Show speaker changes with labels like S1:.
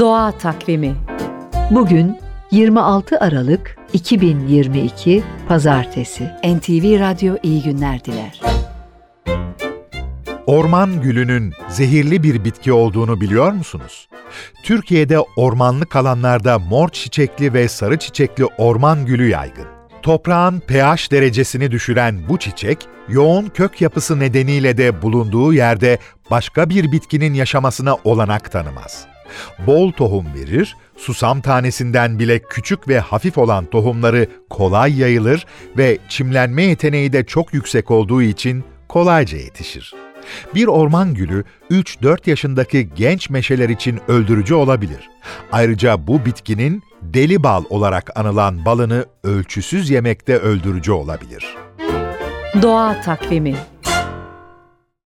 S1: Doğa Takvimi
S2: Bugün 26 Aralık 2022 Pazartesi.
S1: NTV Radyo iyi günler diler.
S3: Orman gülünün zehirli bir bitki olduğunu biliyor musunuz? Türkiye'de ormanlık alanlarda mor çiçekli ve sarı çiçekli orman gülü yaygın. Toprağın pH derecesini düşüren bu çiçek, yoğun kök yapısı nedeniyle de bulunduğu yerde başka bir bitkinin yaşamasına olanak tanımaz. Bol tohum verir, susam tanesinden bile küçük ve hafif olan tohumları kolay yayılır ve çimlenme yeteneği de çok yüksek olduğu için kolayca yetişir. Bir orman gülü 3-4 yaşındaki genç meşeler için öldürücü olabilir. Ayrıca bu bitkinin deli bal olarak anılan balını ölçüsüz yemekte öldürücü olabilir.
S1: Doğa Takvimi